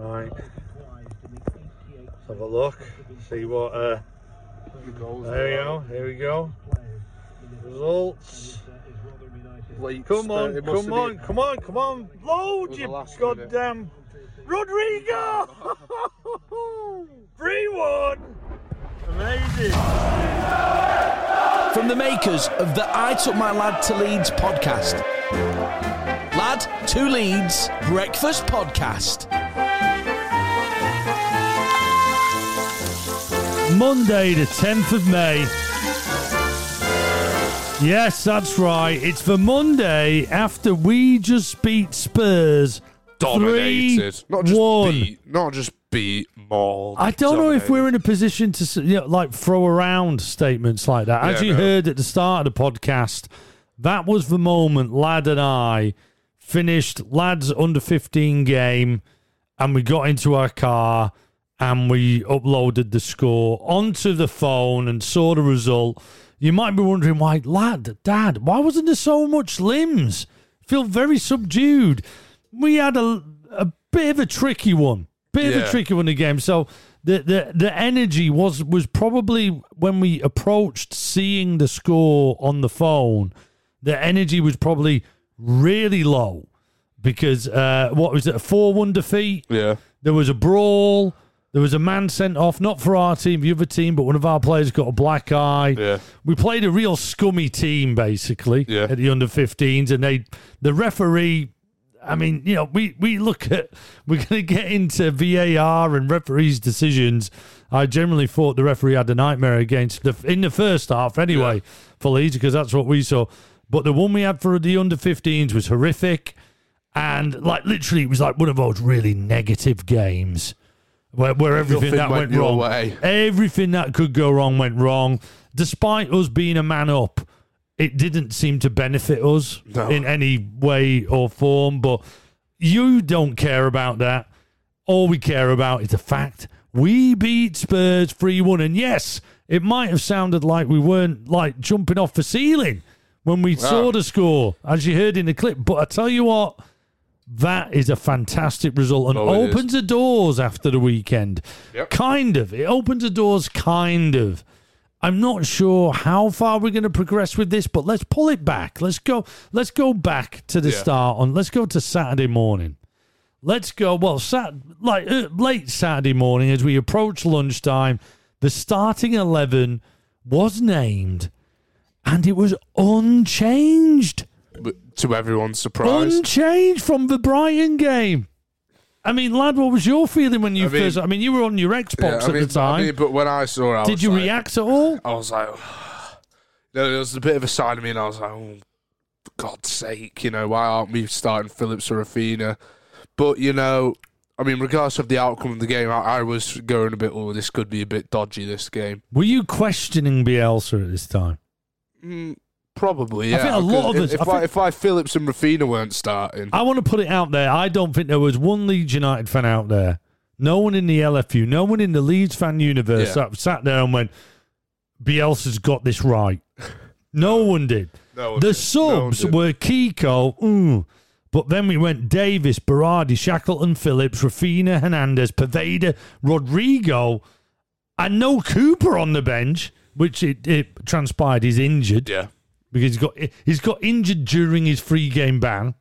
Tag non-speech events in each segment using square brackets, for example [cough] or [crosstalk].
Right. Let's have a look. See what. Uh, there we go. Here we go. Results. Late Come on, it must come on, been- come on, come on. Load was you the last minute. goddamn Rodrigo! [laughs] 3 1. Amazing. From the makers of the I Took My Lad to Leeds podcast. Lad to Leeds Breakfast Podcast. Monday, the 10th of May. Yes, that's right. It's the Monday after we just beat Spurs. dominated. Three, not just one. beat, not just beat, mauled. I don't know if we're in a position to s- you know, like throw around statements like that. As Yeah, you no. heard at the start of the podcast, that was the moment Lad and I finished Lad's under 15 game and we got into our car and we uploaded the score onto the phone and saw the result. You might be wondering why, Lad, Dad, why wasn't there so much limbs? Feel very subdued. We had a, a bit of a tricky one. Bit of a tricky one in the game. So the, the the energy was was probably when we approached seeing the score on the phone, the energy was probably really low because uh, what was it, a four one defeat? Yeah. There was a brawl. There was a man sent off, not for our team, the other team, but one of our players got a black eye. Yeah. We played a real scummy team, basically, Yeah. at the under 15s, and they, the referee. I mean, you know, we, we look at [laughs] we're going to get into VAR and referees' decisions. I generally thought the referee had a nightmare against the in the first half, anyway, for Leeds because that's what we saw. But the one we had for the under 15s was horrific, and like literally, it was like one of those really negative games where, where everything that went went, wrong, way. everything that could go wrong went wrong. Despite us being a man up, it didn't seem to benefit us No. in any way or form. But you don't care about that. All we care about is the fact we beat Spurs 3 1. And yes, it might have sounded like we weren't like jumping off the ceiling when we saw the score, as you heard in the clip. But I tell you what, that is a fantastic result and Oh, opens the doors after the weekend. Yep. Kind of. It opens the doors, kind of. I'm not sure how far we're going to progress with this, but let's pull it back. Let's go. Let's go back to the Yeah. start on. Let's go to Saturday morning. Let's go. Well, sat like uh, late Saturday morning as we approach lunchtime. The starting eleven was named, and it was unchanged. To everyone's surprise. Unchanged from the Brighton game. I mean, lad, what was your feeling when you I mean- first? I mean, you were on your Yeah, Xbox I at mean, the time. I mean, but when I saw it, I Did you like- react at all? I was like, [sighs] there was a bit of a side of me, and I was like, oh, for God's sake, you know, why aren't we starting Phillips or Raphinha? But, you know, I mean, regardless of the outcome of the game, I, I was going a bit, oh, this could be a bit dodgy, this game. Were you questioning Bielsa at this time? Mm, probably, yeah. I think a lot of us- If, I if, I, think- if I Phillips and Raphinha weren't starting, I want to put it out there. I don't think there was one Leeds United fan out there, no one in the LFU, no one in the Leeds fan universe Yeah. that sat there and went, Bielsa's got this right. [laughs] No one did. no one The did. No subs did. were Kiko, mm, but then we went Davis, Berardi, Shackleton, Phillips, Raphinha, Hernandez, Poveda, Rodrigo, and no Cooper on the bench, which it, it transpired he's injured yeah, because he's got he's got injured during his free game ban.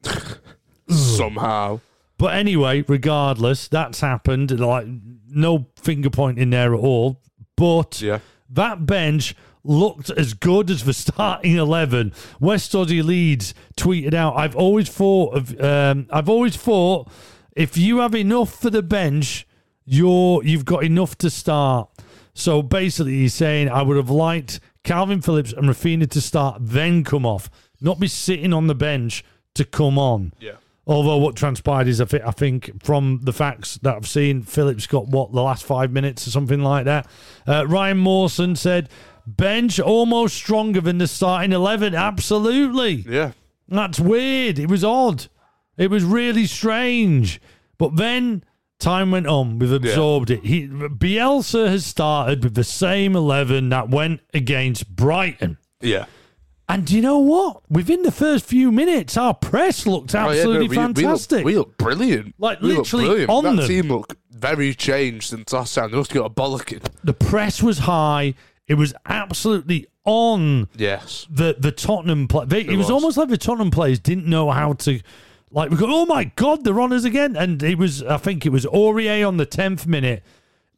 somehow. But anyway, regardless, that's happened. Like no finger pointing there at all. But Yeah. that bench looked as good as the starting eleven. West Aussie Leeds tweeted out, "I've always thought of. Um, I've always thought if you have enough for the bench, you're you've got enough to start." So basically, he's saying, "I would have liked Kalvin Phillips and Raphinha to start, then come off, not be sitting on the bench to come on." Yeah. Although what transpired is, I, thi- I think from the facts that I've seen, Phillips got what the last five minutes or something like that. Uh, Ryan Mawson said, "Bench almost stronger than the starting eleven. Absolutely, Yeah. that's weird. It was odd. It was really strange. But then time went on. We've absorbed it. He, Bielsa has started with the same eleven that went against Brighton." Yeah. And do you know what? Within the first few minutes, our press looked Oh, yeah, no, absolutely we- we look- fantastic. We look, brilliant. Like, we literally brilliant. on that them. team look very changed since last time. They must have got a bollocking. the press was high. It was absolutely on Yes. the the Tottenham play. They, it, was, was. almost like the Tottenham players didn't know how to. Like we go, oh my god, they're on us again, and it was. I think it was Aurier on the tenth minute,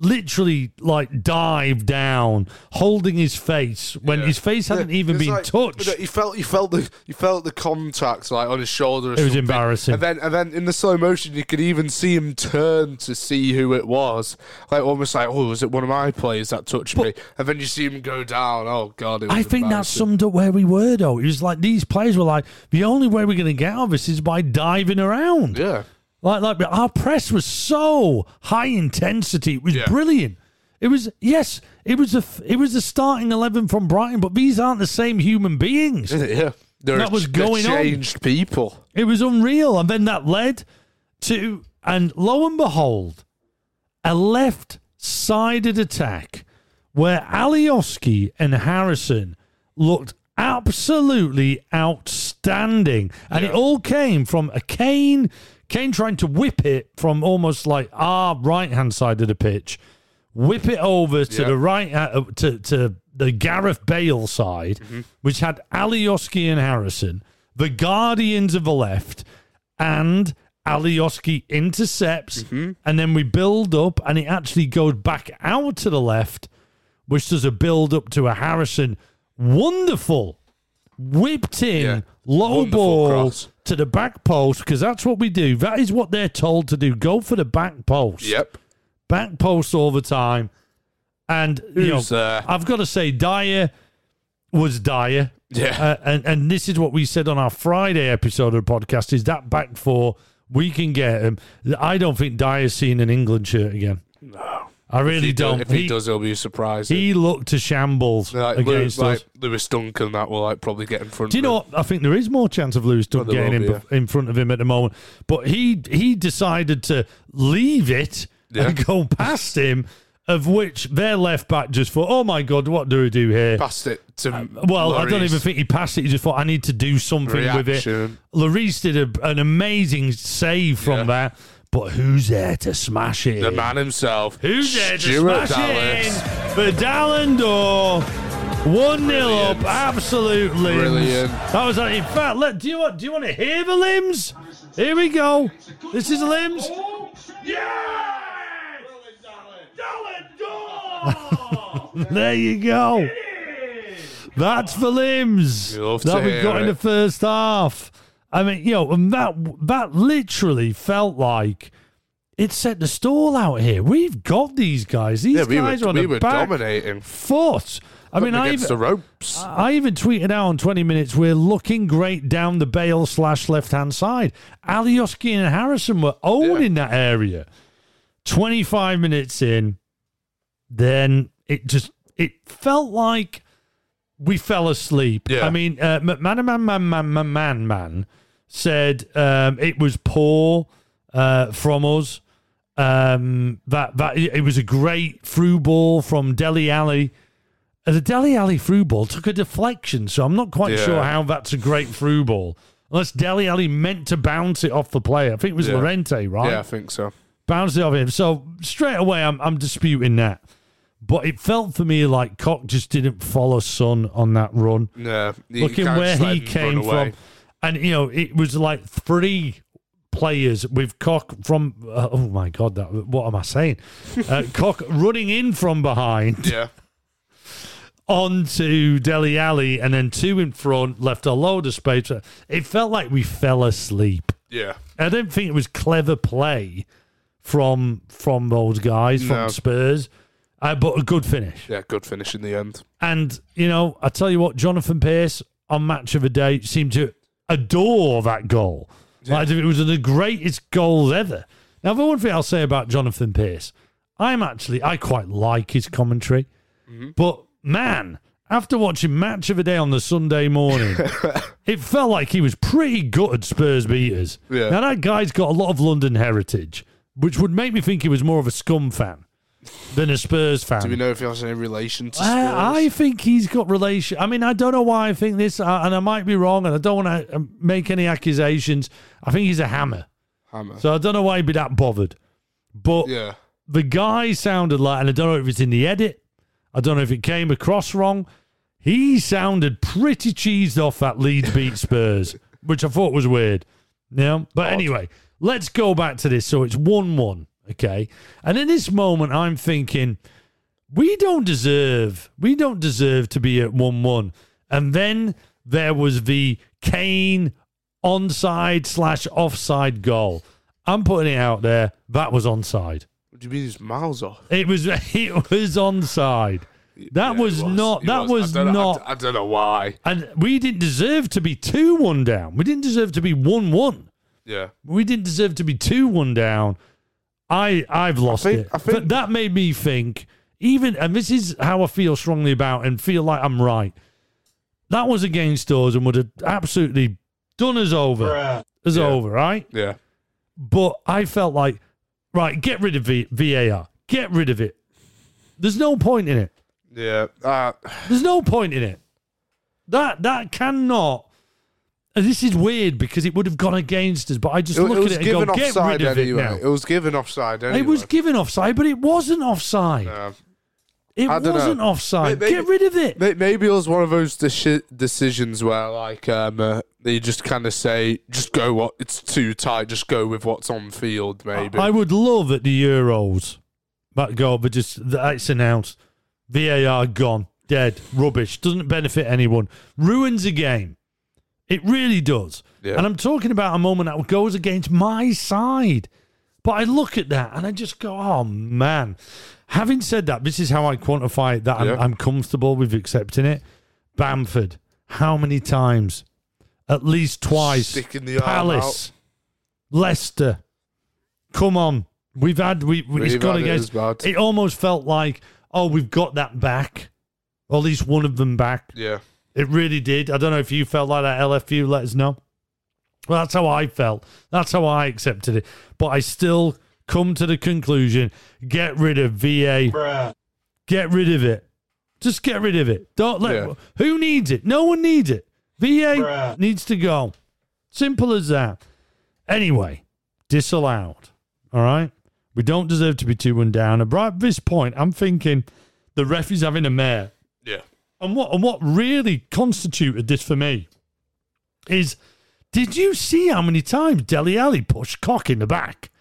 literally like dive down, holding his face when Yeah. his face hadn't Yeah, even been like- touched. You felt you felt the you felt the contact like on his shoulder. Or It was embarrassing. And then and then in the slow motion, you could even see him turn to see who it was, like almost like, oh, was it one of my players that touched me? And then you see him go down. Oh God! It was I think that summed up where we were, though. It was like these players were like, the only way we're going to get out of this is by diving around. Yeah. Like, like our press was so high intensity. It was Yeah. brilliant. It was yes, it was a it was a starting eleven from Brighton, but these aren't the same human beings. Yeah. They're, That was they're going on. changed people. It was unreal, and then that led to and lo and behold, a left-sided attack where Alioski and Harrison looked absolutely outstanding, and it all came from a Kane. Kane trying to whip it from almost like our right-hand side of the pitch, whip it over to Yeah. the right uh, to to the Gareth Bale side, Mm-hmm. which had Alioski and Harrison, the Guardians of the left, and Alioski intercepts, Mm-hmm. and then we build up, and it actually goes back out to the left, which does a build up to a Harrison. Wonderful, whipped in Yeah. low Wonderful ball cross. To the back post because that's what we do. That is what they're told to do. Go for the back post Yep. back post all the time. And you know, there? I've got to say, Dier was Dier. Yeah. Uh, and and this is what we said on our Friday episode of the podcast: is that back four we can get him. I don't think Dier's seen an England shirt again. No. I really He do- don't. if he, he, does, he'll be surprised. he looked a shambles like, against Lewis, us. like Lewis Duncan, that will like probably get in front. Do you know what? I think there is more chance of Lewis Dunk getting in, be, in front of him at the moment. But he he decided to leave it Yeah. and go past him, of which their left back just thought, oh my God, what do we do here? Passed it to. Uh, Well, I don't even think he passed it. He just thought, I need to do something with it. Reaction. Lloris did a, an amazing save from Yeah. that. But who's there to smash it? The man himself. Who's there to Stuart smash Dallas. it in for Dallendor? One 0 up, absolute limbs. Brilliant. That was in fact. Let do you want do you want to hear the limbs? Here we go. This is limbs. the limbs. [laughs] There you go. That's the limbs that we got in the first half. I mean, you know, and that that literally felt like it set the stall out here. We've got these guys. These Yeah, we guys were, are on we the were back dominating. foot. I mean, I even, the ropes. I even tweeted out on 20 minutes, we're looking great down the Bale slash left hand side. Alioski and Harrison were owning that area. 25 minutes in, then it just, it felt like we fell asleep. Yeah. I mean, uh, man, man, man, man, man, man, man said um, it was poor uh, from us. Um, that that it was a great through ball from Dele Alli. The Dele Alli through ball took a deflection, so I'm not quite Yeah. sure how that's a great through ball. Unless Dele Alli meant to bounce it off the player. I think it was Yeah. Llorente, right? Yeah, I think so. bounced it off him. So straight away, I'm I'm disputing that. But it felt for me like Koch just didn't follow Son on that run. Yeah, Looking where he came from, and you know it was like three players with Koch from. Uh, oh my god, that what am I saying? [laughs] Uh, Koch running in from behind Yeah, [laughs] onto Dele Alli, and then two in front left a load of space. It felt like we fell asleep. yeah, I don't think it was clever play from from those guys from No. Spurs, uh, but a good finish. yeah. Good finish in the end. And you know, I tell you what, Jonathan Pearce on Match of the Day seemed to adore that goal. Like if it was the greatest goals ever. Now, the one thing I'll say about Jonathan Pearce, I'm actually I quite like his commentary, mm-hmm. but man. After watching Match of the Day on the Sunday morning, [laughs] it felt like he was pretty good at Spurs beaters. Yeah. Now that guy's got a lot of London heritage, which would make me think he was more of a scum fan. Than a Spurs fan. Do we know if he has any relation to Spurs? I, I think he's got relation. I mean, I don't know why I think this, uh, and I might be wrong, and I don't want to make any accusations. I think he's a hammer, Hammer. so I don't know why he'd be that bothered. But yeah. the guy sounded like, and I don't know if it's in the edit. I don't know if it came across wrong. He sounded pretty cheesed off that Leeds beat Spurs, [laughs] which I thought was weird. Yeah, but Odd. anyway, let's go back to this. So it's one-one, okay? And in this moment, I'm thinking we don't deserve, we don't deserve to be at one-one. And then there was the Kane onside slash offside goal. I'm putting it out there. That was onside. What do you mean he's miles off? It was [laughs] it was onside. That Yeah, was, he not that was, I don't know- not I, I don't know why. and we didn't deserve to be 2-1 down. We didn't deserve to be 1-1. Yeah. We didn't deserve to be 2-1 down. I I've lost think- it. I think- but that made me think even and this is how I feel strongly about and feel like I'm right. That was against us and would have absolutely done us over. Us Yeah. over, right? Yeah. But I felt like, right, get rid of v- VAR. Get rid of it. There's no point in it. Yeah. Uh, There's no point in it. That that cannot. This is weird because it would have gone against us, but I just it, look it at it and go, get rid of anyway. it now. It was given offside anyway. It was given offside, but it wasn't offside. Yeah. It wasn't offside. Maybe- get rid of it. Maybe it was one of those deci- decisions where, like, um, uh, they just kind of say, "Just go what it's too tight. Just go with what's on field." Maybe. I would love at the Euros that goal, but just that's announced. VAR gone, dead, rubbish. Doesn't benefit anyone. Ruins a game. It really does. Yeah. And I'm talking about a moment that goes against my side. But I look at that and I just go, oh man. Having said that, this is how I quantify it, that Yeah. I'm, I'm comfortable with accepting it. Bamford, how many times? At least twice. Sticking the Palace, Leicester. Come on, we've had we. we it's gone had it against. It almost felt like oh, we've got that back, or at least one of them back. yeah. It really did. I don't know if you felt like that. LFU, let us know. Well, that's how I felt. That's how I accepted it. But I still come to the conclusion: get rid of VA. Get rid of it. Just get rid of it. Don't let. Yeah. Who needs it? No one needs it. VA needs to go. Simple as that. Anyway, disallowed. All right. We don't deserve to be two one down. And right at this point, I'm thinking the ref is having a mare. Yeah. And what and what really constituted this for me is did you see how many times Dele Alli pushed Koch in the back?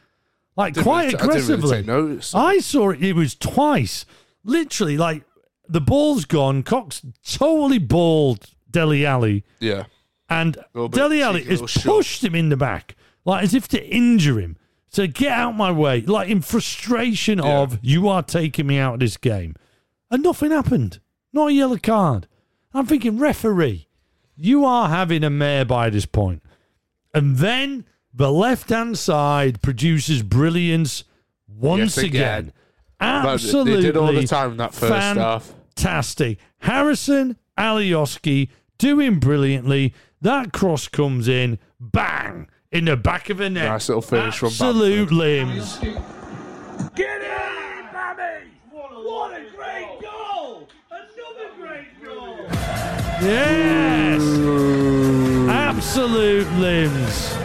Like quite really- I didn't really aggressively. I saw it, it was twice. Literally, like the ball's gone, Cox totally balled Dele Alli, Yeah. and Dele Alli has pushed him in the back, like as if to injure him. So get out my way, like in frustration Yeah. of you are taking me out of this game, and nothing happened. Not a yellow card. I'm thinking referee, you are having a mare by this point. point, and then the left hand side produces brilliance once Yes, again. again. Absolutely, They did all the time that first half. fantastic. Harrison Alioski doing brilliantly. That cross comes in, bang, in the back of the net. Nice little finish from Absolute Bamford. limbs. Yes, absolute limbs.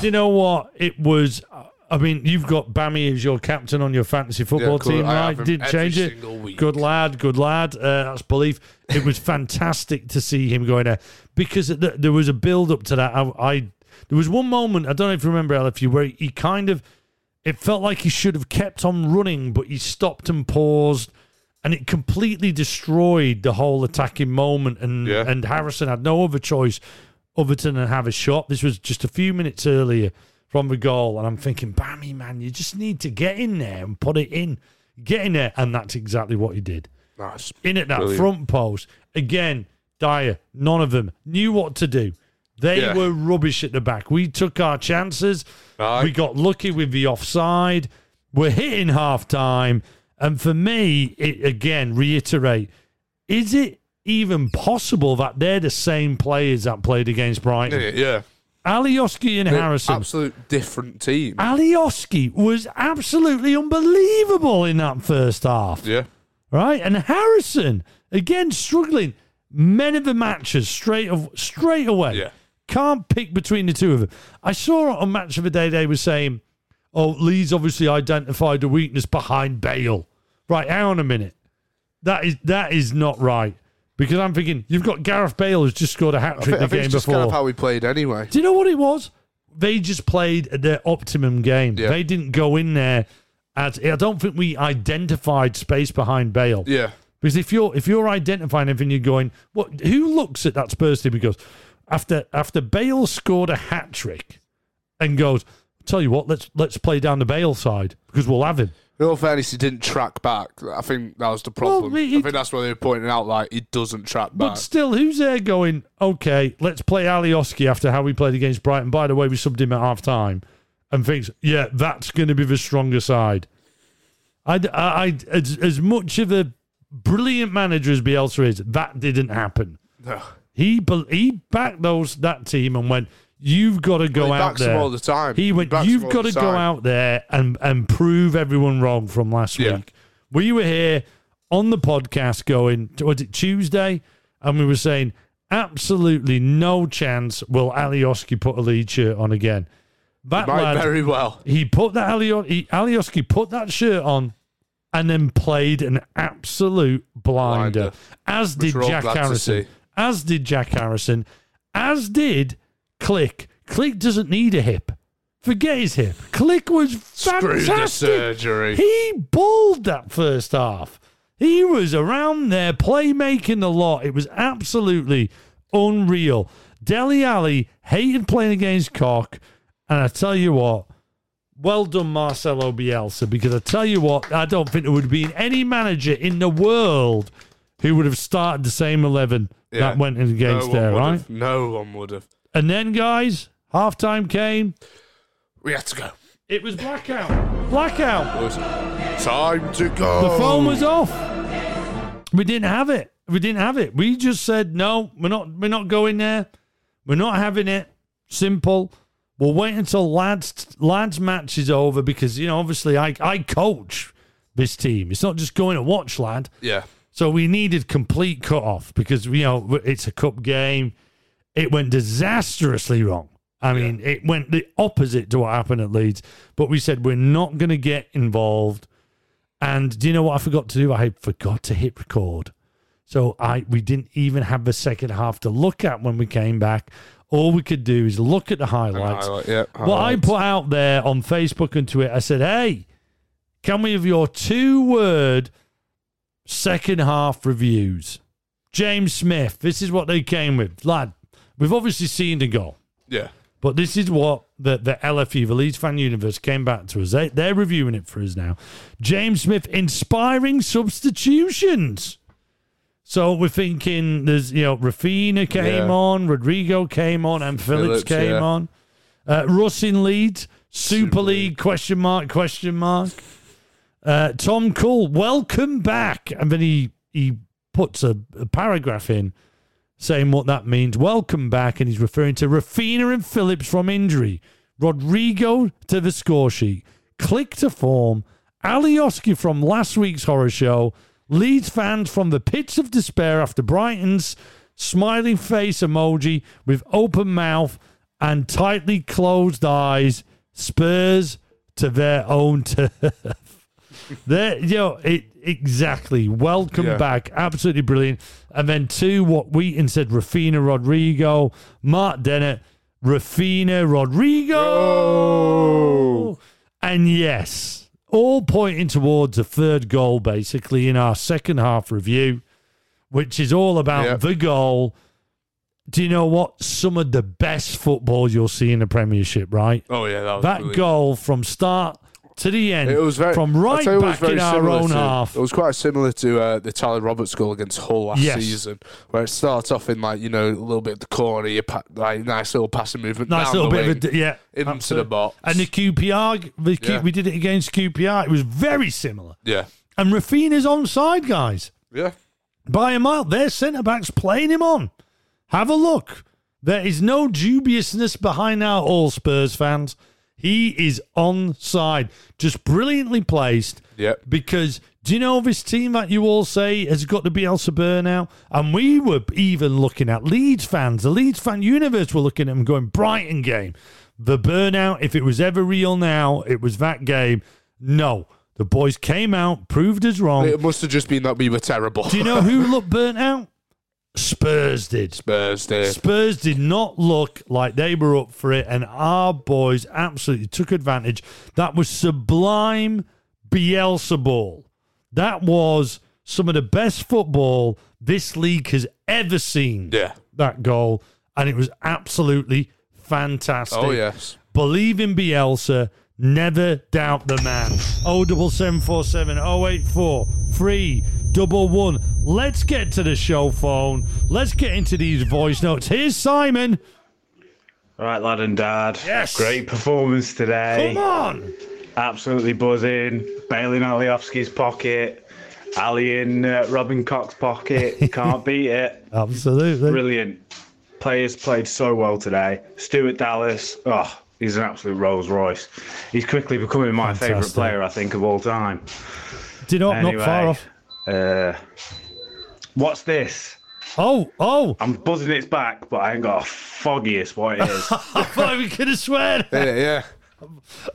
Do you know what? It was. I mean, you've got Bammy as your captain on your fantasy football cool. team, I right? have him Didn't every change it. single week. Good lad, good lad. Uh, that's belief. It was fantastic to see him going there because th- there was a build up to that. I, I there was one moment I don't know if you remember LFU where he kind of it felt like he should have kept on running, but he stopped and paused, and it completely destroyed the whole attacking moment. And Yeah. and Harrison had no other choice other than to have a shot. This was just a few minutes earlier from the goal, and I'm thinking, Bammy, man, you just need to get in there and put it in, get in there, and that's exactly what he did. Nice. In at that Brilliant. front post again. Dier, none of them knew what to do. They Yeah. were rubbish at the back. We took our chances. We got lucky with the offside. We're hitting half time. And for me, it again reiterate, is it even possible that they're the same players that played against Brighton? Yeah, yeah. Alioski and They're Harrison. absolute different team. Alioski was absolutely unbelievable in that first half. yeah. right? And Harrison again struggling. Men of the matches straight of, straight away. Yeah. Can't pick between the two of them. I saw on Match of the Day they were saying, "Oh, Leeds obviously identified a weakness behind Bale." Right, hang on a minute. That is that is not right because I'm thinking you've got Gareth Bale who's just scored a hat I trick think, I the think game it's just before. kind of how we played anyway. Do you know what it was? They just played their optimum game. Yeah. They didn't go in there as I don't think we identified space behind Bale. Yeah. Because if you're if you're identifying everything, you're going, what? Who looks at that Spurs team goes, after after Bale scored a hat trick, and goes, tell you what, let's let's play down the Bale side because we'll have him. In all fairness, he didn't track back. I think that was the problem. he- I think that's why they were pointing out like he doesn't track back. But still, who's there going, okay, let's play Alioski after how we played against Brighton. By the way, we subbed him at half time and thinks, yeah, that's going to be the stronger side. I, I, as, as much of a brilliant manager as Bielsa is, that didn't happen. No. He he backed those that team and went, "You've got to go Well, he out there." all the time. He He went, backs "You've got to go out there and and prove everyone wrong from last Yeah. week." We were here on the podcast going, was it Tuesday? And we were saying, absolutely no chance will Alioski put a lead shirt on again. That Might lad, very well. he put that Alio- he, Alioski put that shirt on and then played an absolute blinder, Blinder. as did Jack Harrison, as did Jack Harrison, as did Klich. Klich doesn't need a hip. Forget his hip. Klich was fantastic. Screw the surgery. He balled that first half. He was around there playmaking the lot. It was absolutely unreal. Dele Alli hated playing against Koch. And I tell you what, well done, Marcelo Bielsa, because I tell you what, I don't think there would have been any manager in the world who would have started the same 11 Yeah. that went against no there, right? have. No one would have. And then, guys, halftime came. We had to go. It was blackout. Blackout. It was time to go. The phone was off. We didn't have it. We didn't have it. We just said no. We're not. We're not going there. We're not having it. Simple. We'll wait until lads lads match is over because you know obviously I I coach this team. It's not just going to watch lad. Yeah. So we needed complete cut off because you know it's a cup game. It went disastrously wrong. I mean, it went the opposite to what happened at Leeds. But we said we're not going to get involved. And do you know what I forgot to do? I forgot to hit record. So I we didn't even have the second half to look at when we came back. All we could do is look at the highlights. Highlight, yeah, What I put out there on Facebook and Twitter, I said, hey, can we have your two word second half reviews? James Smith, this is what they came with. Lad, we've obviously seen the goal, Yeah. but this is what the, the LFU, the Leeds Fan Universe, came back to us. They, they're reviewing it for us now. James Smith, inspiring substitutions. So we're thinking there's, you know, Raphinha came Yeah. on, Rodrigo came on, and Phillips, Phillips, came yeah. on. Uh, Russ in Leeds, Super, Super League, question mark, question mark. Uh, Tom Cool, welcome back. And then he, he puts a, a paragraph in saying what that means. Welcome back. And he's referring to Raphinha and Phillips from injury, Rodrigo to the score sheet, Klich to form, Alioski from last week's horror show, Leeds fans from the pits of despair after Brighton's smiling face emoji with open mouth and tightly closed eyes, Spurs to their own turf. [laughs] there, you know, it exactly. Welcome Yeah. back, absolutely brilliant. And then two, what Wheaton said: Raphinha Rodrigo, Mark Dennett, Raphinha Rodrigo, and yes, all pointing towards a third goal, basically in our second half review, which is all about Yep. the goal. Do you know what? Some of the best football you'll see in the Premiership, right? Oh yeah, that was that goal from start to the end, It was very from right tell it was back very in our own to- half. It was quite similar to uh, the Tyler Roberts goal against Hull last Yes. season, where it starts off in like you know a little bit of the corner, pa- like nice little passing movement, Nice down little the bit of a yeah into absolutely. the box, And the QPR, the Q, Yeah. we did it against QPR. It was very similar. yeah, And Raphinha's onside, guys. yeah, By a mile, their centre backs playing him on. Have a look. There is no dubiousness behind our all Spurs fans. He is on side, just brilliantly placed. Yep. Because do you know of this team that you all say has got to be Bielsa burnout? And we were even looking at Leeds fans, the Leeds fan universe were looking at him going, Brighton game. The burnout, if it was ever real now, it was that game. No. The boys came out, proved us wrong. It must have just been that we were terrible. Do you know who looked burnt out? Spurs did. Spurs did. Spurs did not look like they were up for it, and our boys absolutely took advantage. That was sublime Bielsa ball. That was some of the best football this league has ever seen. Yeah. That goal. And it was absolutely fantastic. Oh, yes. Believe in Bielsa. Never doubt the man. 07747 084 3 double one. Let's get to the show phone. Let's get into these voice notes. Here's Simon. Right, lad and dad. Yes. Great performance today. Come on. Absolutely buzzing. Bailing Alioski's pocket. Ali in uh, Robin Koch's pocket. [laughs] Can't beat it. Absolutely. Brilliant. Players played so well today. Stuart Dallas. Oh, he's an absolute Rolls Royce. He's quickly becoming my favourite player, I think, of all time. Do you know, Anyway, not far off. Uh, what's this? Oh, oh. I'm buzzing its back, but I ain't got a foggiest what it is. [laughs] I thought he was going to swear. Yeah, yeah.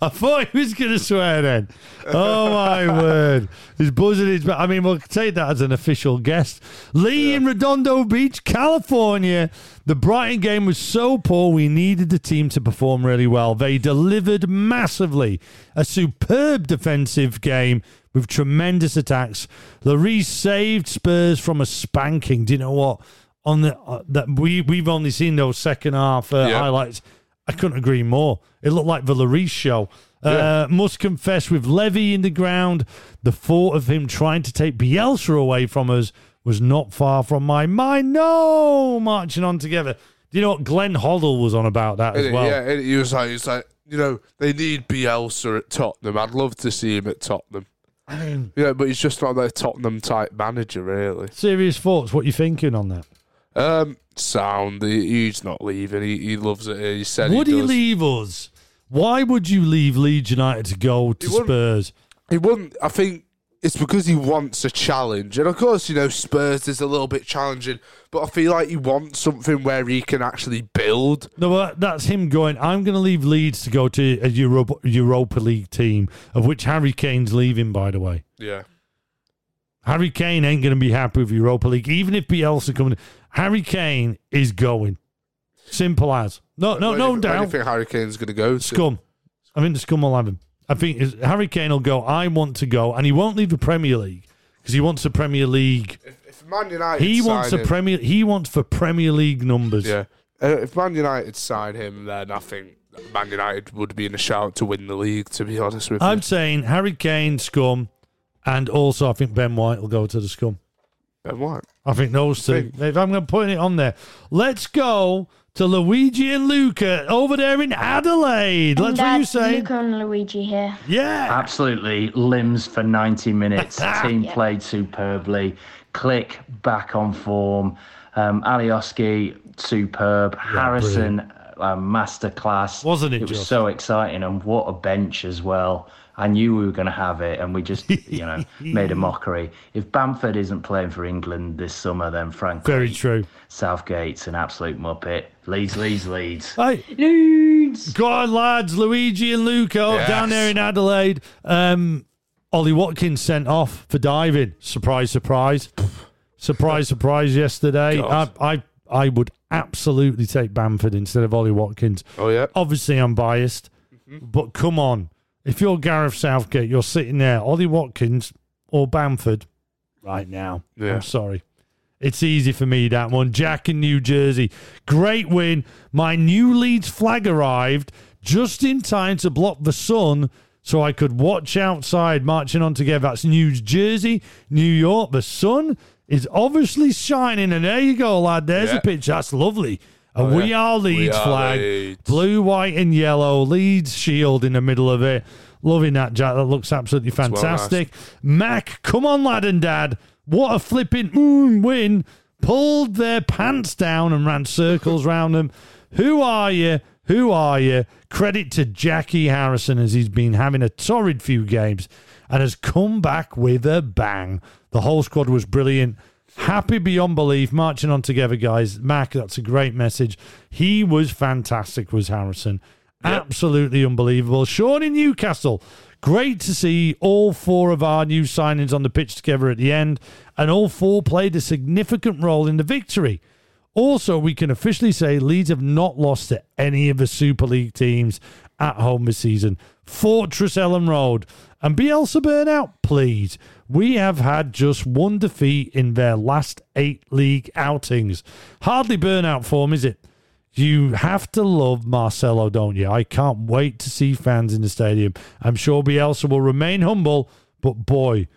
I thought he was going to swear then. Oh, my [laughs] word. He's buzzing his back. I mean, we'll take that as an official guest. Lee in Redondo Beach, California. The Brighton game was so poor, we needed the team to perform really well. They delivered massively. A superb defensive game with tremendous attacks. Lloris saved Spurs from a spanking. Do you know what? On the uh, that we we've only seen those second half uh, Yeah. highlights. I couldn't agree more. It looked like the Lloris show. Uh, Yeah. Must confess, with Levy in the ground, the thought of him trying to take Bielsa away from us was not far from my mind. No, marching on together. Do you know what Glenn Hoddle was on about that as well? yeah, he was like, he's like, you know, they need Bielsa at Tottenham. I'd love to see him at Tottenham. [clears throat] Yeah, but he's just not their Tottenham type manager, really. Serious thoughts. What you thinking on that? Um, sound. He, he's not leaving. He, he loves it. here. He said Would he, he leave us? Why would you leave Leeds United to go to. Spurs? He wouldn't. I think it's because he wants a challenge, and of course, you know, Spurs is a little bit challenging. But I feel like he wants something where he can actually build. No, that's him going. I'm going to leave Leeds to go to a Europa, Europa League team, of which Harry Kane's leaving. By the way, Yeah, Harry Kane ain't going to be happy with Europa League, even if Bielsa coming. Harry Kane is going. Simple as. No, no, Where no do you- Where do you think Harry Kane's going to go? To? Scum. I think the scum will have him. I think is- Harry Kane will go. I want to go, and he won't leave the Premier League because he wants the Premier League. If, if Man United, He wants a him- Premier. He wants for Premier League numbers. Yeah, uh, if Man United sign him, then I think Man United would be in a shout to win the league. To be honest with you, I'm saying Harry Kane, scum, and also I think Ben White will go to the scum. Ben White. I think those two. Think- If I'm going to put it on there, let's go to Luigi and Luca over there in Adelaide. Let's what you uh, say. Luca and Luigi here. Yeah. Absolutely limbs for 90 minutes. [laughs] Team Yeah. played superbly. Klich back on form. Um, Alioski, superb. Harrison, uh, masterclass. Wasn't it It was just? so exciting, and what a bench as well. I knew we were going to have it, and we just, [laughs] you know, made a mockery. If Bamford isn't playing for England this summer, then frankly, Very true. Southgate's an absolute muppet. Leeds, Leeds, Leeds. Hey, Leeds. go on, lads. Luigi and Luca Yes. down there in Adelaide. Um, Ollie Watkins sent off for diving. Surprise, surprise. surprise, surprise yesterday. I, I, I would absolutely take Bamford instead of Ollie Watkins. Oh yeah, Obviously, I'm biased, but come on. If you're Gareth Southgate, you're sitting there, Ollie Watkins or Bamford right now. Yeah. I'm sorry. It's easy for me, that one. Jack in New Jersey. Great win. My new Leeds flag arrived just in time to block the sun so I could watch outside marching on together. That's New Jersey, New York. The sun is obviously shining. And there you go, lad. There's Yeah. a picture. That's lovely. A Oh, We yeah. Are Leeds We Are flag. Leeds. Blue, white, and yellow. Leeds shield in the middle of it. Loving that, Jack. That looks absolutely well nice. fantastic. Mac, come on, lad and dad. What a flipping mm, win. pulled their pants down and ran circles [laughs] round them. Who are you? Who are you? Credit to Jackie Harrison as he's been having a torrid few games and has come back with a bang. The whole squad was brilliant. Happy beyond belief, marching on together, guys. Mac, that's a great message. He was fantastic, was Harrison. Absolutely unbelievable. Sean in Newcastle. Great to see all four of our new signings on the pitch together at the end, and all four played a significant role in the victory. Also, we can officially say Leeds have not lost to any of the Super League teams at home this season. Fortress Elland Road. And Bielsa burnout, please. We have had just one defeat in their last eight league outings. Hardly burnout form, is it? You have to love Marcelo, don't you? I can't wait to see fans in the stadium. I'm sure Bielsa will remain humble, but boy,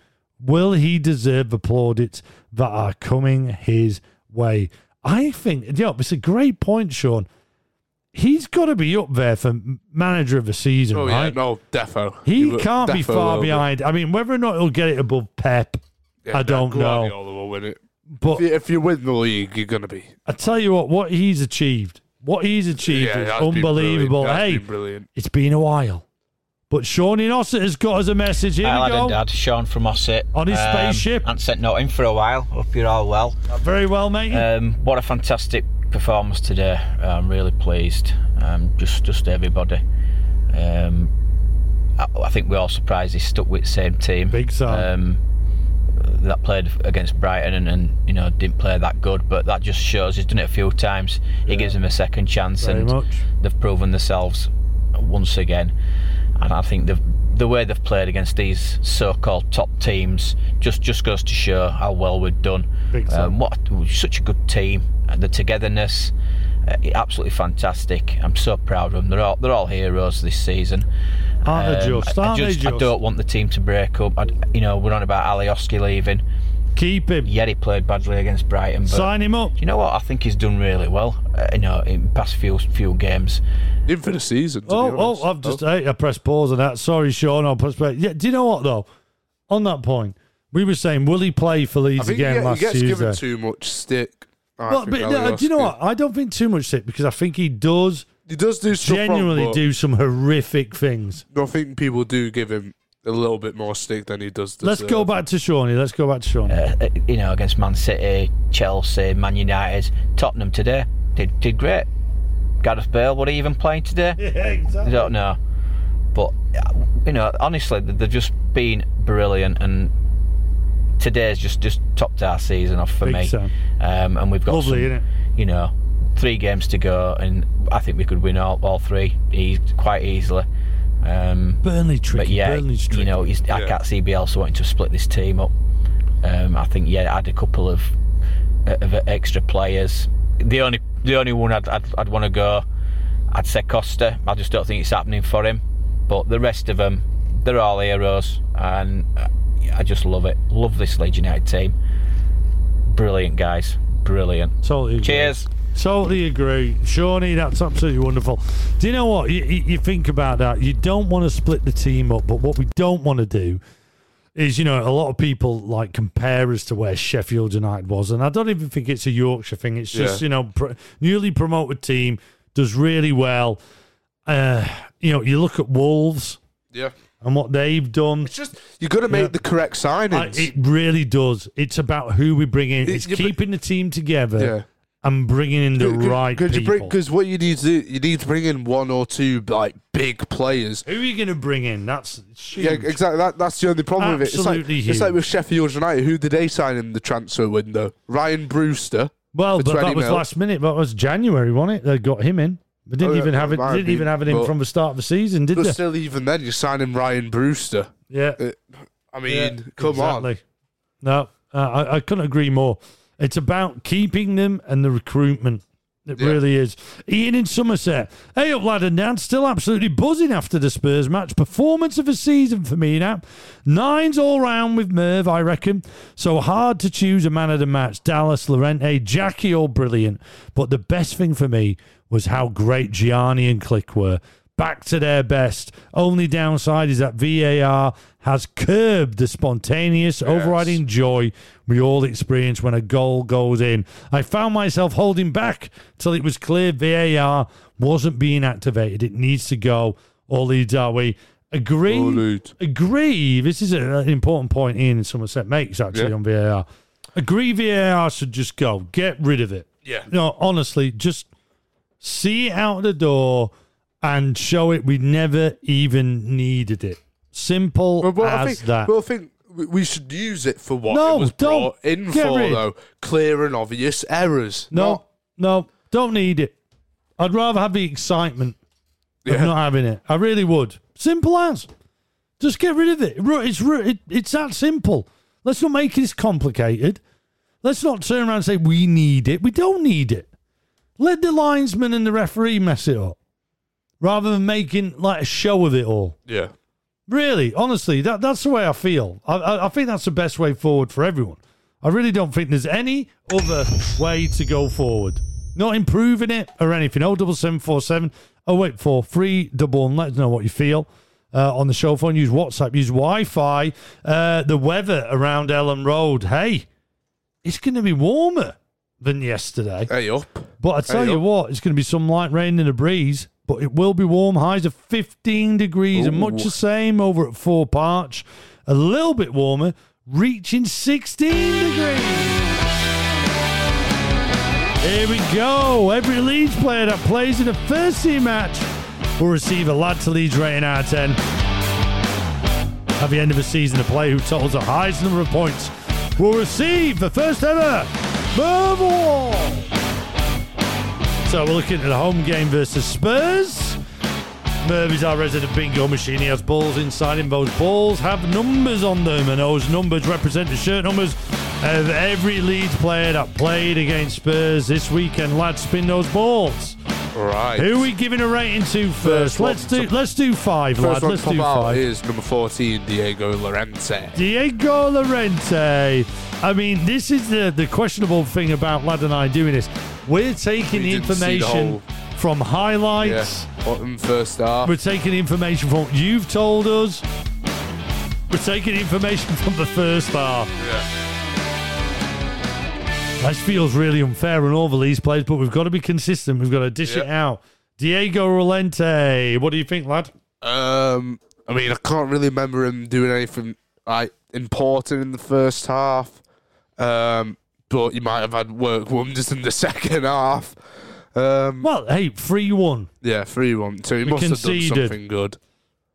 will he deserve the plaudits that are coming his way. I think, you know, it's a great point, Sean. He's got to be up there for manager of the season, Oh right? yeah, no, defo. He will- can't be far behind. I mean, whether or not he'll get it above Pep, Yeah, I don't know. Will win it. But If you, if you win the league, you're gonna be. I tell you what, what he's achieved, what he's achieved Yeah, is that's been unbelievable. brilliant. Hey, been brilliant. it's been a while, but Sean in Ossett has got us a message. Here Hi, we lad and go. dad. Sean from Ossett. On his spaceship. Haven't sent nothing for a while. Hope you're all well. Very well, mate. Um, what a fantastic performance today. I'm really pleased. Um, just, just everybody. Um, I, I think we're all surprised he stuck with the same team. Big time. That played against Brighton and, and you know didn't play that good, but that just shows he's done it a few times. He gives them a second chance, Very and much. they've proven themselves once again. And I think the the way they've played against these so-called top teams just just goes to show how well we've done. Um, what such a good team, the togetherness, uh, absolutely fantastic. I'm so proud of them. They're all they're all heroes this season. Aren't they Um, just? I, I Aren't they just I don't want the team to break up. I, you know, we're on about Alioski leaving. Keep him. Yeah, he played badly against Brighton, but Sign him up. you know what? I think he's done really well. Uh, you know, in past few few games. In for the season. To Oh, be oh, I've just hey, I pressed pause on that. Sorry, Sean. I'll press play. Yeah, do you know what though? On that point, we were saying, will he play for I Leeds think he, again get- he last gets Tuesday? given too much stick. I Well, but no, do you know what? I don't think too much stick because I think he does He does do stuff genuinely but do some horrific things. I think people do give him a little bit more stick than he does. Let's go back to Shawnee. Let's go back to Shawnee. Uh, uh, you know, against Man City, Chelsea, Man United, Tottenham today did did great. Gareth Bale, what are you even playing today? [laughs] yeah, exactly. I don't know, but uh, you know, honestly, they've just been brilliant, and today's just just topped our season off for Big me. time. Um, and we've got Lovely, some, innit? you know, three games to go, and I think we could win all, all three e- quite easily. Um, Burnley tricky. but yeah, Burnley's tricky. you know, he's, I Yeah. can't see Bielsa wanting to split this team up. Um, I think yeah, add a couple of, of extra players. The only the only one I'd I'd, I'd want to go, I'd say Costa. I just don't think it's happening for him. But the rest of them, they're all heroes, and uh, I just love it. Love this Leeds United team. Brilliant guys, brilliant. Totally agree. Cheers. Totally agree. Shawnee, that's absolutely wonderful. Do you know what? You, you you think about that. You don't want to split the team up, but what we don't want to do is, you know, a lot of people like compare us to where Sheffield United was. And I don't even think it's a Yorkshire thing. It's just, Yeah. you know, pr- newly promoted team does really well. Uh, you know, you look at Wolves Yeah, and what they've done. it's just you got to make Yeah. the correct I, signings. it really does. It's about who we bring in. It- It's you br- keeping the team together yeah. And bringing in the right people. Because what you need to do, you need to bring in one or two like big players. Who are you going to bring in? That's huge. Yeah, exactly. That, that's the only problem with it. It's like, Absolutely it's like with Sheffield United. Who did they sign in the transfer window? Ryan Brewster. Well, but that was mil. last minute. That was January, wasn't it? They got him in. They didn't Oh, yeah, even have it. Didn't be, even have it in from the start of the season, did But they? still, even then, you're signing Ryan Brewster. Yeah. Uh, I mean, Yeah, come on. No, uh, I, I couldn't agree more. It's about keeping them and the recruitment. It Yeah. really is. Ian in Somerset. Hey up, lad and down. Still absolutely buzzing after the Spurs match. Performance of the season for me now. Nines all round with Merv, I reckon. So hard to choose a man of the match. Dallas, Llorente, Jackie, all brilliant. But the best thing for me was how great Gianni and Klich were. Back to their best. Only downside is that VAR has curbed the spontaneous, overriding joy we all experience when a goal goes in. I found myself holding back till it was clear VAR wasn't being activated. It needs to go. All leads our way. Agree. Agree. This is a- an important point Ian and Somerset makes actually Yeah. on VAR. Agree VAR should just go. Get rid of it. Yeah. No, honestly, just see it out the door and show it we never even needed it. Simple I as think, that. but I think we- should use it for what No, it was don't. brought in for, rid. though. Clear and obvious errors. no, Not- no, don't need it. I'd rather have the excitement of Yeah. not having it. I really would. Simple as. Just get rid of it. It's it, it's that simple. Let's not make this complicated. Let's not turn around and say we need it. We don't need it. Let the linesman and the referee mess it up, rather than making like a show of it all. yeah. Really, honestly, that that's the way I feel. I, I, I think that's the best way forward for everyone. I really don't think there's any other way to go forward. Not improving it or anything. Oh, double seven four seven. Oh wait, four three double. And let us know what you feel uh, on the show phone. Use WhatsApp. Use Wi-Fi. Uh, the weather around Elland Road. Hey, it's going to be warmer than yesterday. Hey up. But I tell Hey, you up. what, it's going to be some light rain and a breeze, but it will be warm. Highs of 15 degrees and much the same over at Thorp Arch. A little bit warmer, reaching 16 degrees. Here we go. Every Leeds player that plays in a first team match will receive a lad to Leeds rating out of 10. At the end of the season, a player who totals the highest number of points will receive the first ever Merv Award. So we're looking at the home game versus Spurs. Is our resident bingo machine. He has balls inside him. Those balls have numbers on them, and those numbers represent the shirt numbers of every Leeds player that played against Spurs this weekend. Lads, spin those balls. Right. Who are we giving a rating to first? One. let's do let's do five, First lad. one Let's to do out five. is number 14, Diego Llorente. Diego Llorente. I mean, this is the, the questionable thing about Lad and I doing this. We're taking We the didn't see the information from highlights. Bottom first half. We're taking information from what you've told us. We're taking information from the first half. Yeah. This feels really unfair on all the Leeds players, but we've got to be consistent. We've got to dish it out. Diego Rolente. What do you think, lad? Um, I mean, I can't really remember him doing anything like important in the first half. Um, but you might have had work wonders in the [laughs] second half. Um, Well, hey, 3 1. yeah, three one. So he We must have done conceded. something good.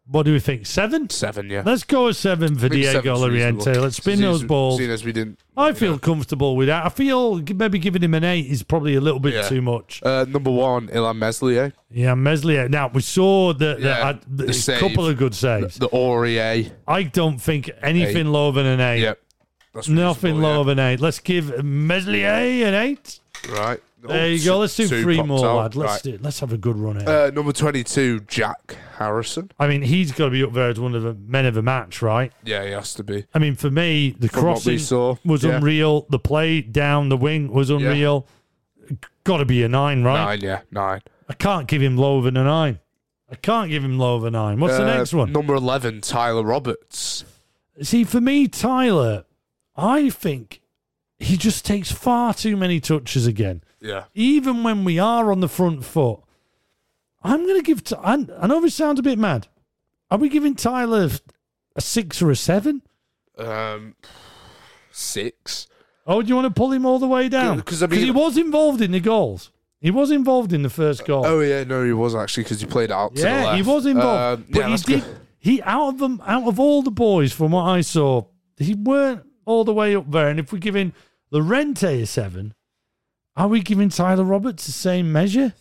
What do we think? Seven? Seven, yeah. Let's go with seven for Diego Llorente. Let's spin those as- balls. Seeing as we didn't. I feel comfortable with that. I feel maybe giving him an eight is probably a little bit Yeah. too much. Uh, number one, Illan Meslier, Yeah, Meslier. Now we saw that Yeah, the a couple of good the, saves. the Aurier. I don't think anything Eight. lower than an eight. Yep. That's Nothing lower than eight. Let's give Meslier an eight. yeah. Right. There you go. Let's do three more, out. lad. Let's Right. do. Let's have a good run here. Uh, number 22, Jack Harrison. I mean, he's got to be up there as one of the men of the match, right? Yeah, he has to be. I mean, for me, the From crossing saw, was yeah. unreal. The play down the wing was unreal. Got to be a nine, right? Nine, yeah, nine. I can't give him lower than a nine. I can't give him lower than a nine. What's the Uh, next one? Number 11, Tyler Roberts. See, for me, Tyler, I think he just takes far too many touches again. Yeah. Even when we are on the front foot, I'm going to give. T- I, I know this sounds a bit mad. Are we giving Tyler a six or a seven? Um, six. Oh, do you want to pull him all the way down? 'Cause, I mean- he was involved in the goals. He was involved in the first goal. Oh, yeah, no, he was actually because he played out to the yeah, he was involved. Um, but yeah, he did. good. He out of them, out of all the boys, from what I saw, he weren't all the way up there. And if we're giving Llorente a seven, are we giving Tyler Roberts the same measure?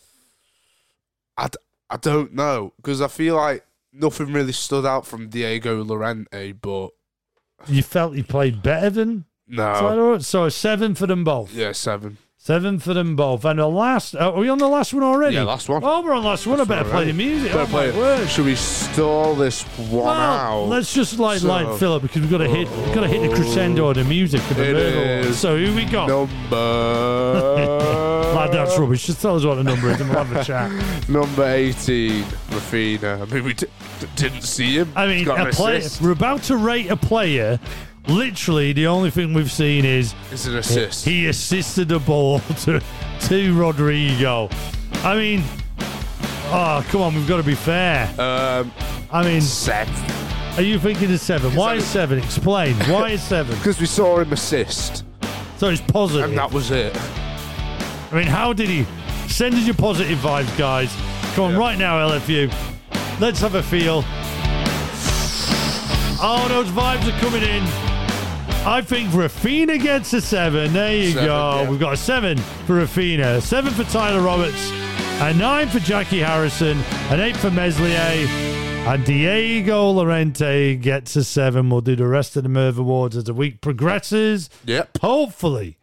I, d- I don't know because I feel like nothing really stood out from Diego Llorente, but You felt he played better than no. Tyler Roberts, so a seven for them both. Yeah, seven. Seven for them both. And the last, uh, are we on the last one already? Yeah, last one. Oh, we're on the last one. I Last better one play the music. Better oh, play it. Should we stall this one Well, out? let's just like So- light Philip because we've got to hit we've got to hit the crescendo of the music for the It Merle Award. is So who we got? Number [laughs] lad, that's rubbish. Just tell us what the number is and we'll have a chat. [laughs] Number 18, Raphinha. I mean, we d- d- didn't see him. I mean, He's got an a player, we're about to rate a player. Literally, the only thing we've seen is It's an assist. he assisted the ball [laughs] to, to Rodrigo. I mean, oh, come on, we've got to be fair. Um, I mean, seven. are you thinking of seven? Why is seven? Explain. Why is seven? [laughs] Because we saw him assist, So it's positive. and that was it. I mean, how did he? Send us your positive vibes, guys. Come on, Yeah. right now, LFU. Let's have a feel. Oh, those vibes are coming in. I think Raphinha gets a seven. There you Seven, go. yeah. We've got a seven for Raphinha, a seven for Tyler Roberts, a nine for Jackie Harrison, an eight for Meslier, and Diego Llorente gets a seven. We'll do the rest of the Merv Awards as the week progresses. Yep. Hopefully,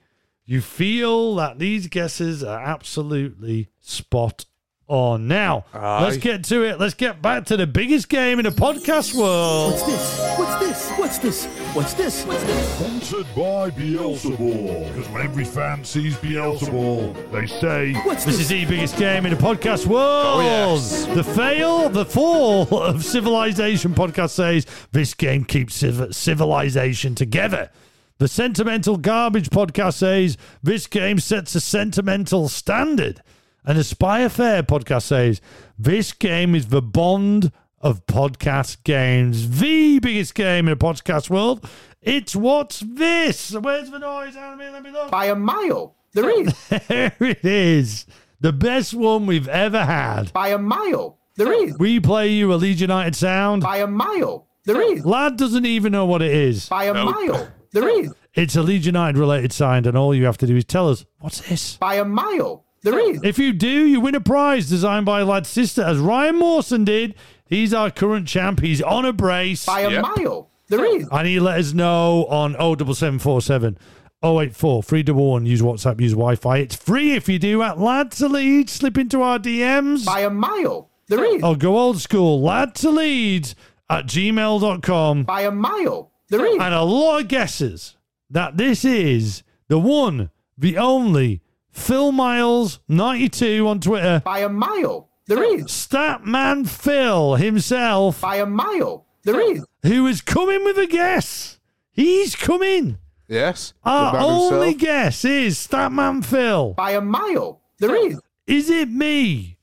you feel that these guesses are absolutely spot on. Now, let's get to it. Let's get back to the biggest game in the podcast world. What's this? What's this? What's this? What's this? What's this? Sponsored by Beelzebul. Because when every fan sees Beelzebul, they say, What's This this? is the biggest game in the podcast world. Oh, yes. The fail, the fall of civilization podcast says this game keeps civ- civilization together. The sentimental garbage podcast says this game sets a sentimental standard. And the Spy Affair podcast says this game is the bond of podcast games. The biggest game in the podcast world. It's what's this? Where's the noise? Let me, look. By a mile. There is. [laughs] There it is. The best one we've ever had. By a mile. There is. We play you a Leeds United sound. By a mile. There is. Lad doesn't even know what it is. By a mile. There is. It's a Leeds United related sound, and all you have to do is tell us, what's this? By a mile. There is. If you do, you win a prize designed by Lad's sister, as Ryan Mawson did. He's our current champ. He's on a brace. By a Yep. mile. There is. And he let us know on 07747 084 311. Use WhatsApp, use Wi Fi. It's free if you do at Lad to Lead. Slip into our DMs. By a mile. There is. Or go old school, lad to lead at gmail.com. By a mile. There is. And a lot of guesses that this is the one, the only Phil Miles 92 on Twitter. By a mile. There is. Statman Phil himself, By a mile. There is. who is coming with a guess. He's coming. Yes. Our The man only himself. guess is Statman Phil. By a mile. There is. Is it me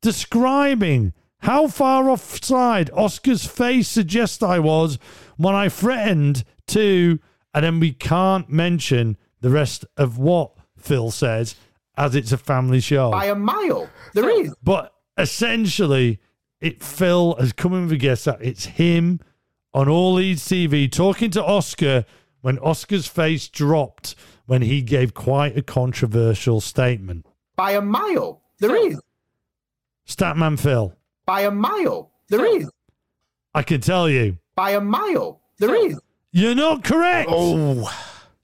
describing how far offside Oscar's face suggests I was when I threatened to, and then we can't mention the rest of what Phil says as it's a family show. By a mile. There is. But essentially, it Phil has come in with a guess that it's him on All Leeds TV talking to Oscar when Oscar's face dropped when he gave quite a controversial statement. By a mile. There is. Statman Phil. By a mile. There is. I can tell you, By a mile. There is. you're not correct. Oh,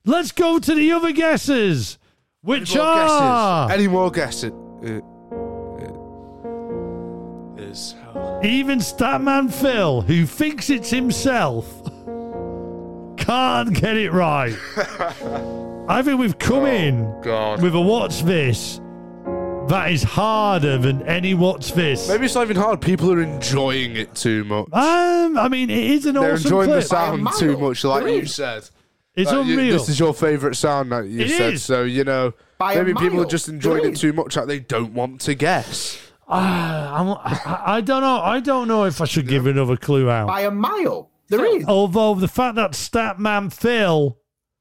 Let's go to the other guesses, which any more are guesses? Any more guesses? Uh, uh, is even Statman Phil, who thinks it's himself, can't get it right. [laughs] I think we've come in God. with a what's this that is harder than any what's this. Maybe it's not even hard. People are enjoying it too much. Um, I mean, it is an They're awesome enjoying clip. the sound too much, like you said. It's Like, you- unreal. this is your favourite sound that you It said. is. So, you know, By maybe people are just enjoying it too much that they don't want to guess. Ah, I'm- I, I don't know. I don't know if I should give another clue out. By a mile. There is. Although the fact that Statman Phil,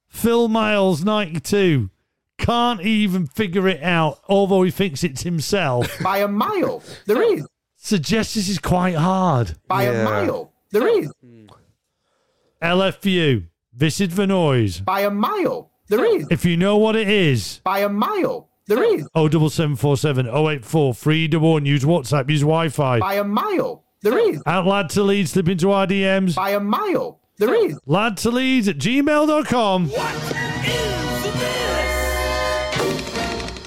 Phil Miles 92, can't even figure it out, although he thinks it's himself, [laughs] By a mile. There is. suggests this is quite hard. By a Yeah. mile. There is. LFU, this is the noise. By a mile. There is. If you know what it is, By a mile. There is. 07747 084 311, use WhatsApp, use Wi Fi. By a mile. There is. At Lad to Leeds, slip into our DMs. By a mile. There is. Lad to Leeds at gmail.com. What is this?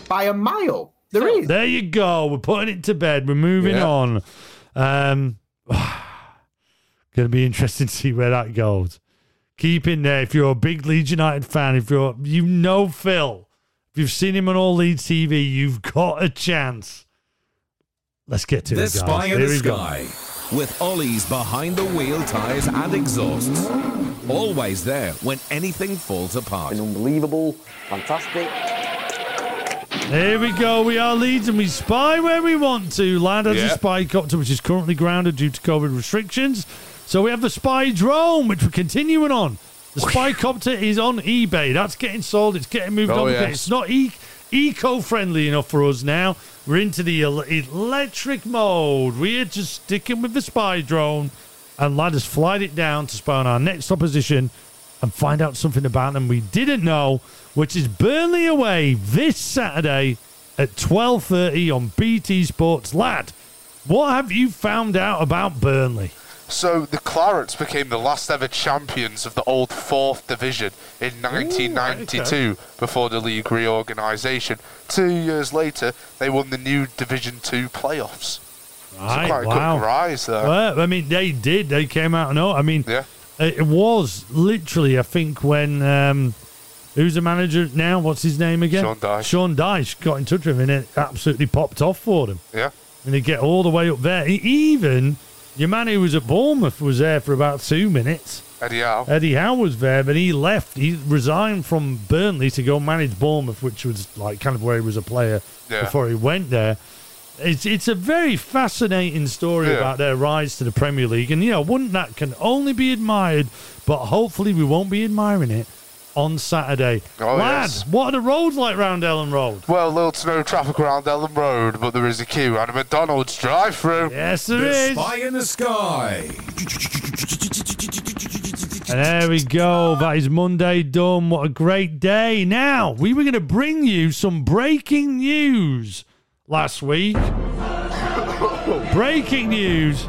By a mile. There is. There you go. We're putting it to bed. We're moving Yeah. on. Um, [sighs] going to be interesting to see where that goes. Keep in there if you're a big Leeds United fan. If you're, you know, Phil, If you've seen him on All Leeds TV, you've got a chance. Let's get to The it, guys. Spy in Here the we go. Sky. With Ollie's behind the wheel tyres and exhausts. Always there when anything falls apart. unbelievable, fantastic. Here we go. We are Leeds and we spy where we want to. Land has a Yeah. spy copter which is currently grounded due to COVID restrictions. So we have the spy drone, which we're continuing on. The spy copter is on eBay. That's getting sold. It's getting moved Oh, on. yes. It's not e- eco-friendly enough for us now. We're into the el- electric mode. We're just sticking with the spy drone. And Lad has flied it down to spy on our next opposition and find out something about them we didn't know, which is Burnley away this Saturday at 12.30 on BT Sports. Lad, what have you found out about Burnley? So the Clarets became the last ever champions of the old fourth division in 1992 before the league reorganisation. Two years later, they won the new Division Two playoffs. Right, so quite a wow. quick rise there. Well, I mean, they did. They came out. and No, I mean, Yeah. it was literally. I think when um, who's the manager now? What's his name again? Sean Dyche. Sean Dyche got in touch with him, and it absolutely popped off for them. Yeah. And they get all the way up there. E- Even your man who was at Bournemouth was there for about two minutes. Eddie Howe. Eddie Howe was there, but he left. He resigned from Burnley to go manage Bournemouth, which was like kind of where he was a player Yeah. before he went there. It's it's a very fascinating story Yeah. about their rise to the Premier League, and you know, one that can only be admired, but hopefully we won't be admiring it on Saturday. Oh, Lad, yes. what are the roads like round Elland Road? Well, little to no traffic around Elland Road, but there is a queue and a McDonald's drive-through. Yes, there The is. Spy in the Sky. And there we go. That is Monday done. What a great day. Now, we were going to bring you some breaking news last week. [laughs] breaking news.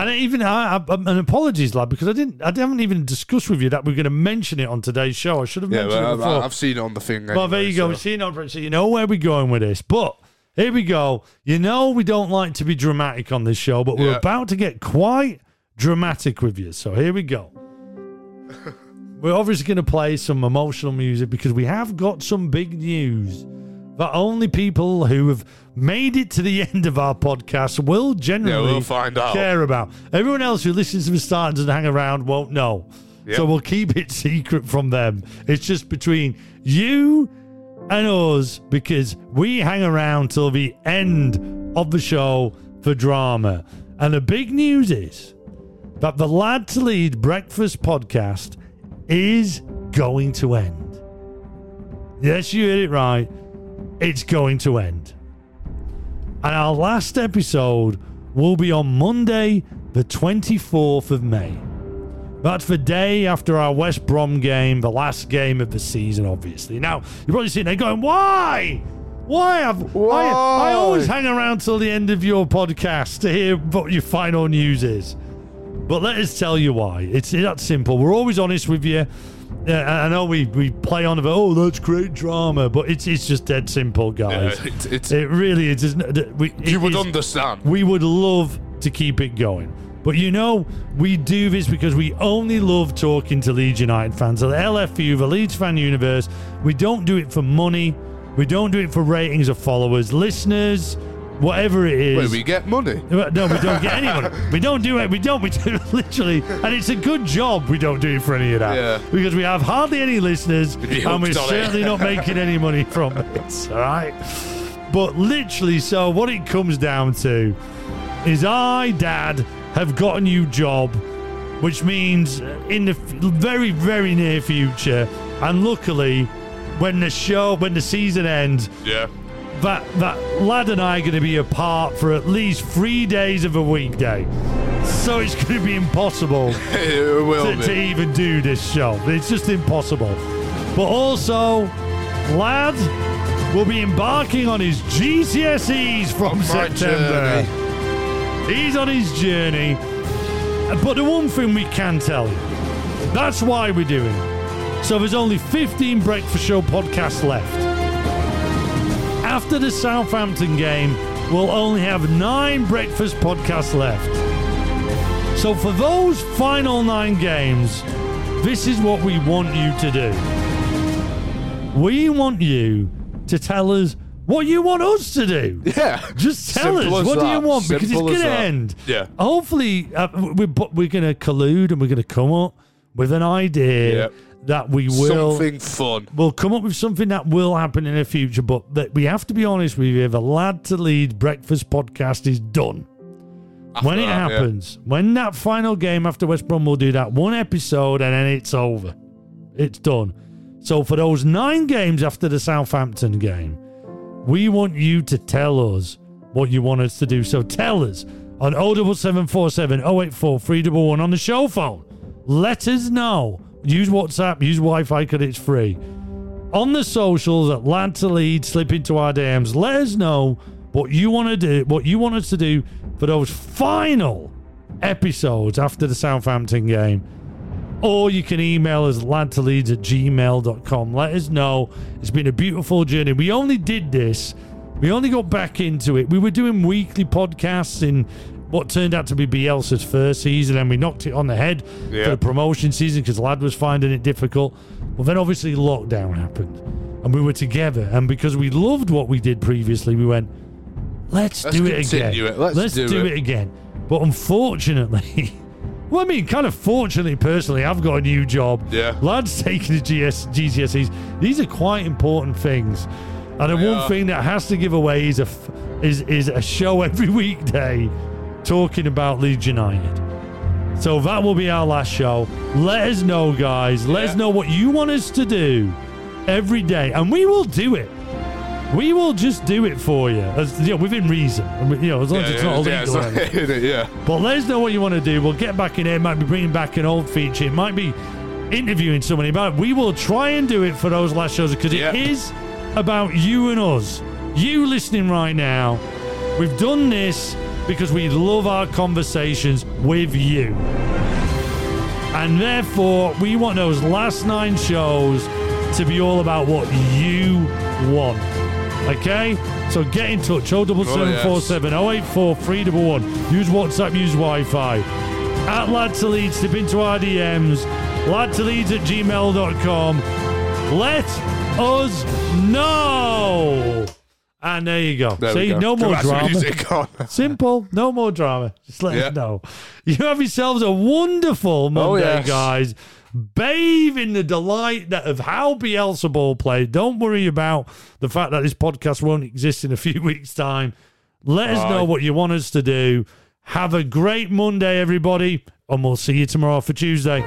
And even I, I, um, and apologies, lad, because I didn't, I haven't even discussed with you that we're going to mention it on today's show. I should have Yeah, mentioned it before. I've, seen it on the thing. Well, there anyway, you go. so- We've seen it on so you know where we're going with this. But here we go. You know we don't like to be dramatic on this show, but we're Yeah. about to get quite dramatic with you. So here we go. [laughs] we're obviously going to play some emotional music because we have got some big news that only people who have made it to the [laughs] end of our podcast will generally we'll find out. care about. Everyone else who listens to the start and hang around won't know. Yep. So we'll keep it [laughs] secret from them. It's just between you and us because we hang around till the end of the show for drama. And the big news is that the Lad to Lead Breakfast podcast is going to end. Yes, you heard it right. It's going to end. And our last episode will be on Monday, the 24th of May. That's the day after our West Brom game, the last game of the season, obviously. Now, you're probably sitting there going, why? Why have I, I always hang around till the end of your podcast to hear what your final news is. But let us tell you why. It's that simple. We're always honest with you. I know we, we play on about, oh, that's great drama, but it's it's just dead simple, guys. Yeah, [laughs] it's- it's- it really is. Isn't? We, You it would is- understand. we would love to keep it going. But you know, we do this because we only love talking to Leeds United fans. The LFU, the Leeds Fan Universe, we don't do it for money. We don't do it for ratings or followers, listeners, whatever it is. Wait, we get money? No, we don't get any money. We don't do it. We don't. We do it [laughs] literally, and it's a good job we don't do it for any of that. Yeah. Because we have hardly any listeners, and we're certainly not making any money from it. All right. But literally, so what it comes down to is I, Dad, have got a new job, which means in the very, very near future, and luckily, when the show, when the season ends, Yeah. That that lad and I are going to be apart for at least three days of a weekday. So it's going [laughs] to be impossible to, be. to even do this show. It's just impossible. But also, lad will be embarking on his GCSEs from my September. He's on his journey. But the one thing we can tell you, that's why we're doing it. So there's only 15 Breakfast Show podcasts left. After the Southampton game, we'll only have nine breakfast podcasts left. So for those final nine games, this is what we want you to do. We want you to tell us what you want us to do. Yeah. Just tell Simple us what do you that. want because it's going to end. Yeah. Hopefully, uh, we're we're going to collude and we're going to come up with an idea Yep. That we will Something fun. We'll come up with something that will happen in the future, but that we have to be honest with you. The lad to lead breakfast podcast is done. when it that, yeah. happens, when that final game after West Brom will do that one episode and then it's over. It's done. So for those nine games after the Southampton game, we want you to tell us what you want us to do. So tell us on 07747 084 311 on the show phone. Let us know. Use WhatsApp, use Wi Fi because it's free. On the socials at Lad Lead, slip into our DMs. Let us know what you want to do, what you want us to do for those final episodes after the Southampton game. Or you can email us ladtoleeds at gmail.com. Let us know. It's been a beautiful journey. We only did this, we only got back into it. We were doing weekly podcasts in what turned out to be Bielsa's first season, and we knocked it on the head Yeah. for the promotion season because Lad was finding it difficult. Well, then obviously lockdown happened, and we were together. And because we loved what we did previously, we went, let's, Let's do it again. it. Let's do do it." it again. But unfortunately, [laughs] well, I mean, kind of fortunately, personally, I've got a new job. Yeah. Lads taking the GS, GCSEs. These are quite important things. And the one thing that has to give away is a f- is is a show every [laughs] weekday talking about Leeds United. So that will be our last show. Let us know, guys. Let us know what you want us to do every day, and we will do it. We will just do it for you, as you know, within reason. You know, as long as it's not yeah, illegal. it's [laughs] yeah. But let us know what you want to do. We'll get back in here. Might be bringing back an old feature. It might be interviewing somebody. But we will try and do it for those last shows because Yeah. it is about you and us. You listening right now. We've done this because we love our conversations with you. And therefore, we want those last nine shows to be all about what you want. Okay? So get in touch. 07747 084 311. Use WhatsApp, use Wi Fi. At Lad to Leeds, step into our DMs. Lad to Leeds at gmail.com. Let us know. And there you go. There See, go. no more drama. [laughs] Simple, no more drama. Just let Yeah. us know. You have yourselves a wonderful Monday, yes. guys. Bathe in the delight that of how Bielsa ball played. Don't worry about the fact that this podcast won't exist in a [laughs] few weeks' time. Let us Aye. know what you want us to do. Have a great Monday, everybody, and we'll see you tomorrow for Tuesday.